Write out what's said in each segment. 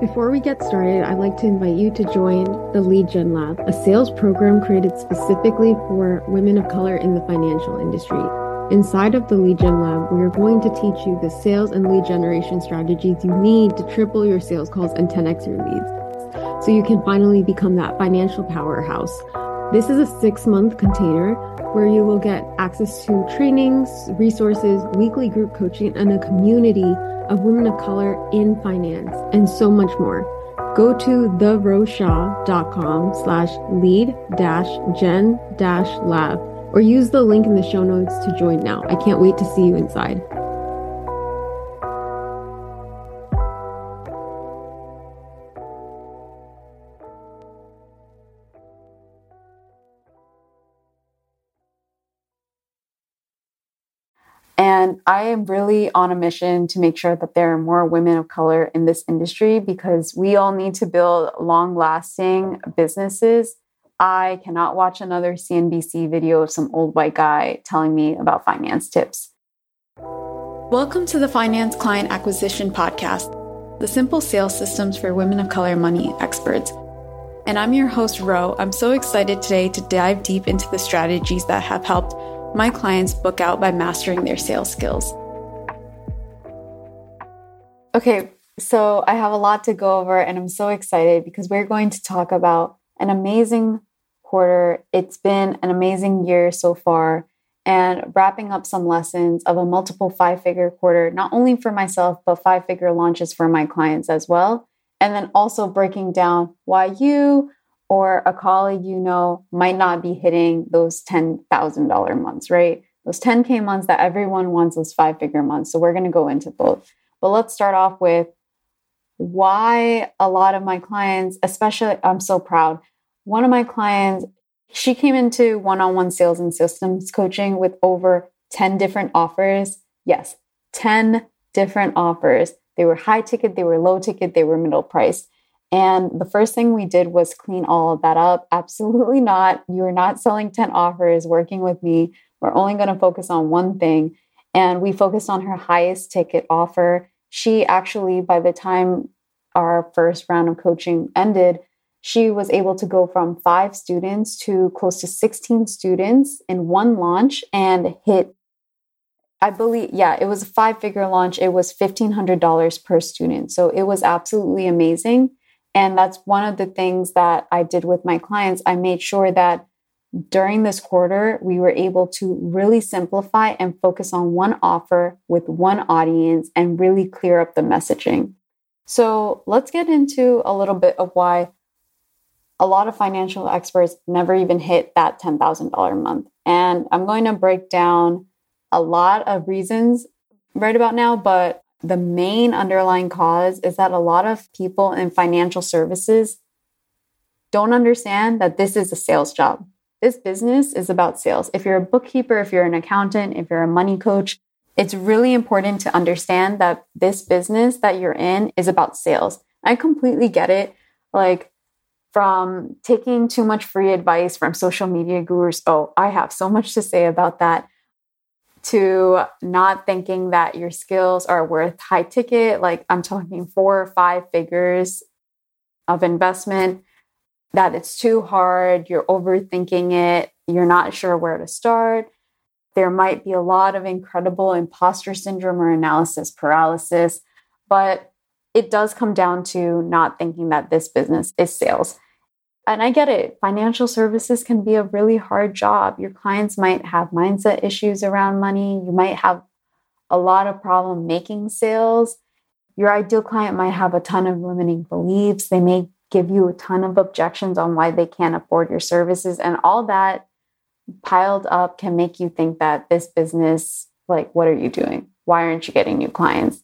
Before we get started, I'd like to invite you to join the Lead Gen Lab, a sales program created specifically for women of color in the financial industry. Inside of the Lead Gen Lab, we are going to teach you the sales and lead generation strategies you need to triple your sales calls and 10x your leads so you can finally become that financial powerhouse. This is a six month container where you will get access to trainings, resources, weekly group coaching, and a community of women of color in finance, and so much more. Go to theroshah.com slash lead dash gen dash lab or use the link in the show notes to join now. I can't wait to see you inside. And I am really on a mission to make sure that there are more women of color in this industry because we all need to build long lasting businesses I cannot watch another CNBC video of some old white guy telling me about finance tips. Welcome to the Finance Client Acquisition Podcast, the simple sales systems for women of color money experts. And I'm your host, Ro. I'm so excited today to dive deep into the strategies that have helped my clients book out by mastering their sales skills. Okay, so I have a lot to go over, and I'm so excited because we're going to talk about an amazing quarter. It's been an amazing year so far and wrapping up some lessons of a multiple five figure quarter, not only for myself, but five figure launches for my clients as well. And then also breaking down why you or a colleague you know might not be hitting those $10,000 months, right? Those 10K months that everyone wants, those five figure months. So we're going to go into both. But let's start off with why a lot of my clients, especially, I'm so proud one of my clients, she came into one on one sales and systems coaching with over 10 different offers. Yes, 10 different offers. They were high ticket, they were low ticket, they were middle price. And the first thing we did was clean all of that up. Absolutely not. You're not selling 10 offers working with me. We're only going to focus on one thing. And we focused on her highest ticket offer. She actually, by the time our first round of coaching ended, she was able to go from five students to close to 16 students in one launch and hit I believe, yeah, it was a five figure launch. It was $1,500 per student. So it was absolutely amazing. And that's one of the things that I did with my clients. I made sure that during this quarter, we were able to really simplify and focus on one offer with one audience and really clear up the messaging. So let's get into a little bit of why a lot of financial experts never even hit that $10,000 a month. And I'm going to break down a lot of reasons right about now, but the main underlying cause is that a lot of people in financial services don't understand that this is a sales job. This business is about sales. If you're a bookkeeper, if you're an accountant, if you're a money coach, it's really important to understand that this business that you're in is about sales. I completely get it. Like, from taking too much free advice from social media gurus. Oh, I have so much to say about that. To not thinking that your skills are worth high ticket, like I'm talking four or five figures of investment, that it's too hard, you're overthinking it, you're not sure where to start. There might be a lot of incredible imposter syndrome or analysis paralysis, but it does come down to not thinking that this business is sales and I get it. Financial services can be a really hard job. Your clients might have mindset issues around money. You might have a lot of problem making sales. Your ideal client might have a ton of limiting beliefs. They may give you a ton of objections on why they can't afford your services. And all that piled up can make you think that this business, like, what are you doing? Why aren't you getting new clients?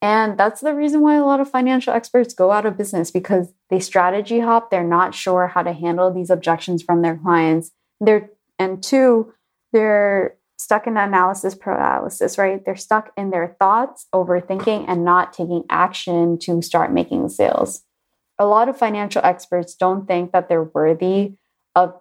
And that's the reason why a lot of financial experts go out of business because they strategy hop. They're not sure how to handle these objections from their clients. They're and two, they're stuck in analysis paralysis, right? They're stuck in their thoughts, overthinking, and not taking action to start making sales. A lot of financial experts don't think that they're worthy of,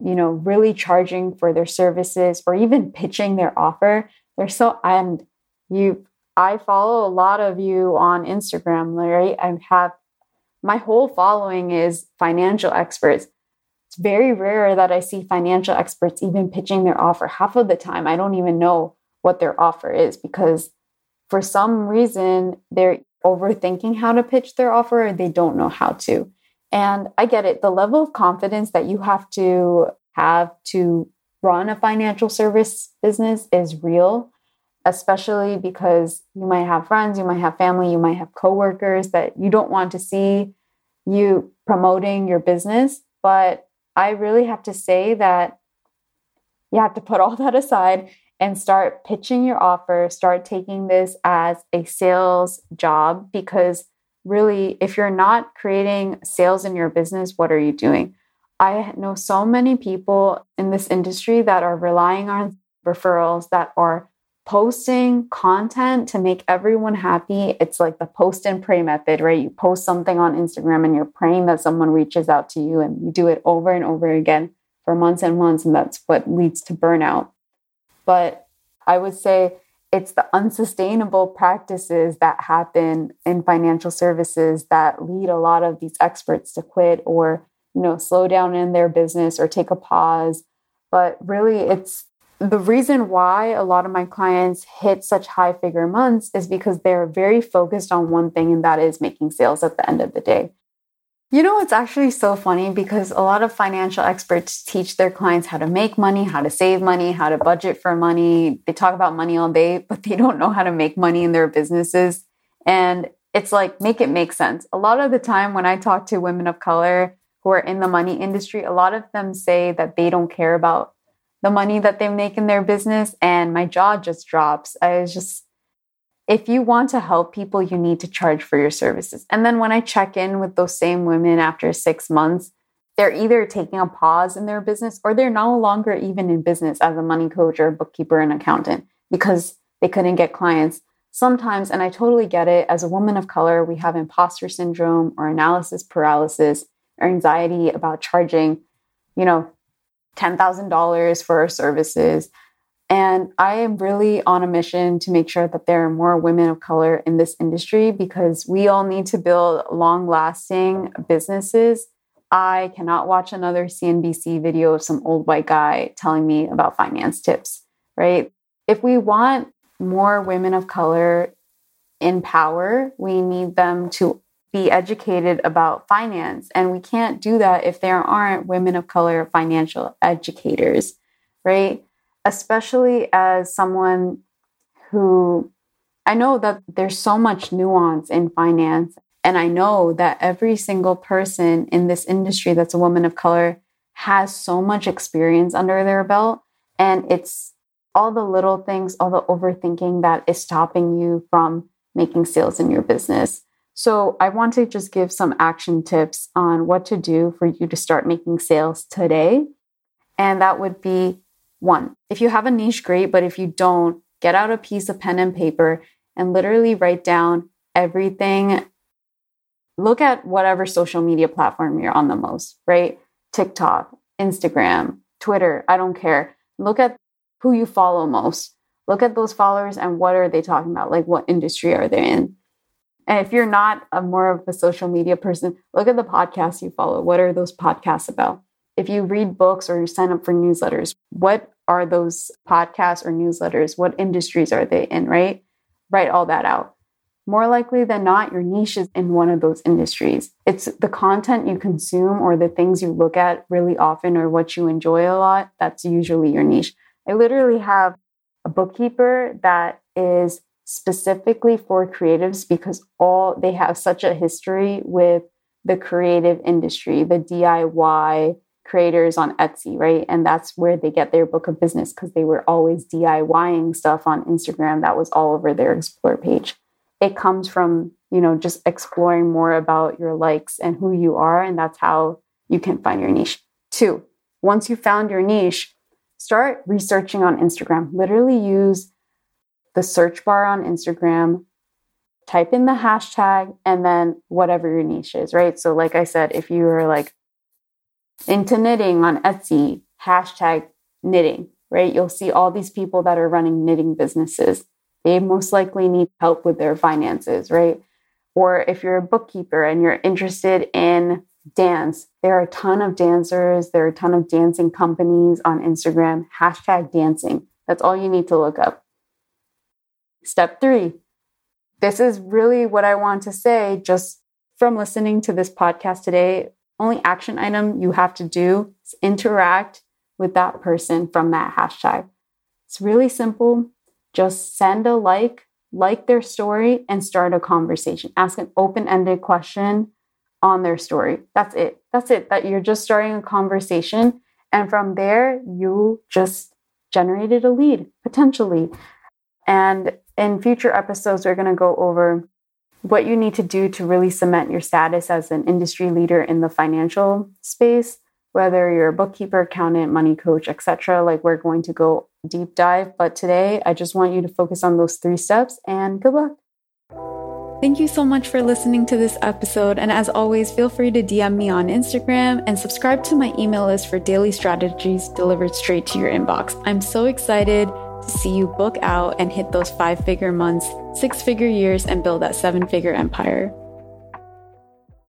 you know, really charging for their services or even pitching their offer. They're so and you I follow a lot of you on Instagram, Larry. I have my whole following is financial experts. It's very rare that I see financial experts even pitching their offer. Half of the time, I don't even know what their offer is because for some reason they're overthinking how to pitch their offer or they don't know how to. And I get it. The level of confidence that you have to have to run a financial service business is real, especially because you might have friends, you might have family, you might have coworkers that you don't want to see you promoting your business. But I really have to say that you have to put all that aside and start pitching your offer, start taking this as a sales job because really, if you're not creating sales in your business, what are you doing? I know so many people in this industry that are relying on referrals that are posting content to make everyone happy. It's like the post and pray method, right? You post something on Instagram and you're praying that someone reaches out to you, and you do it over and over again for months and months. And that's what leads to burnout. But I would say it's the unsustainable practices that happen in financial services that lead a lot of these experts to quit or you know slow down in their business or take a pause but really it's the reason why a lot of my clients hit such high figure months is because they're very focused on one thing and that is making sales at the end of the day you know, it's actually so funny because a lot of financial experts teach their clients how to make money, how to save money, how to budget for money. They talk about money all day, but they don't know how to make money in their businesses. And it's like, make it make sense. A lot of the time, when I talk to women of color who are in the money industry, a lot of them say that they don't care about the money that they make in their business. And my jaw just drops. I was just, if you want to help people, you need to charge for your services. And then when I check in with those same women after six months, they're either taking a pause in their business or they're no longer even in business as a money coach or bookkeeper and accountant because they couldn't get clients. Sometimes, and I totally get it, as a woman of color, we have imposter syndrome or analysis paralysis or anxiety about charging, you know, $10,000 for our services and I am really on a mission to make sure that there are more women of color in this industry because we all need to build long lasting businesses. I cannot watch another CNBC video of some old white guy telling me about finance tips, right? If we want more women of color in power, we need them to be educated about finance. And we can't do that if there aren't women of color financial educators, right? especially as someone who I know that there's so much nuance in finance. And I know that every single person in this industry that's a woman of color has so much experience under their belt. And it's all the little things, all the overthinking that is stopping you from making sales in your business. So, I want to just give some action tips on what to do for you to start making sales today. And that would be one, if you have a niche, great. But if you don't, get out a piece of pen and paper and literally write down everything. Look at whatever social media platform you're on the most, right? TikTok, Instagram, Twitter, I don't care. Look at who you follow most. Look at those followers and what are they talking about? Like, what industry are they in? And if you're not a more of a social media person, look at the podcasts you follow. What are those podcasts about? if you read books or you sign up for newsletters, what are those podcasts or newsletters? What industries are they in, right? Write all that out. More likely than not, your niche is in one of those industries. It's the content you consume or the things you look at really often or what you enjoy a lot. That's usually your niche. I literally have a bookkeeper that is specifically for creatives because all they have such a history with the creative industry, the DIY, creators on Etsy, right? And that's where they get their book of business because they were always DIYing stuff on Instagram that was all over their explore page. It comes from, you know, just exploring more about your likes and who you are. And that's how you can find your niche. Two, once you found your niche, start researching on Instagram. Literally use the search bar on Instagram, type in the hashtag, and then whatever your niche is, right? So, like I said, if you are like into knitting on Etsy, hashtag knitting, right? You'll see all these people that are running knitting businesses. They most likely need help with their finances, right? Or if you're a bookkeeper and you're interested in dance, there are a ton of dancers, there are a ton of dancing companies on Instagram, hashtag dancing. That's all you need to look up. Step three. This is really what I want to say just from listening to this podcast today. Only action item you have to do is interact with that person from that hashtag. It's really simple. Just send a like, like their story, and start a conversation. Ask an open ended question on their story. That's it. That's it. That you're just starting a conversation. And from there, you just generated a lead potentially. And in future episodes, we're going to go over what you need to do to really cement your status as an industry leader in the financial space whether you're a bookkeeper, accountant, money coach, etc. Like we're going to go deep dive, but today I just want you to focus on those three steps and good luck. Thank you so much for listening to this episode. And as always, feel free to DM me on Instagram and subscribe to my email list for daily strategies delivered straight to your inbox. I'm so excited see you book out and hit those five figure months, six figure years, and build that seven figure empire.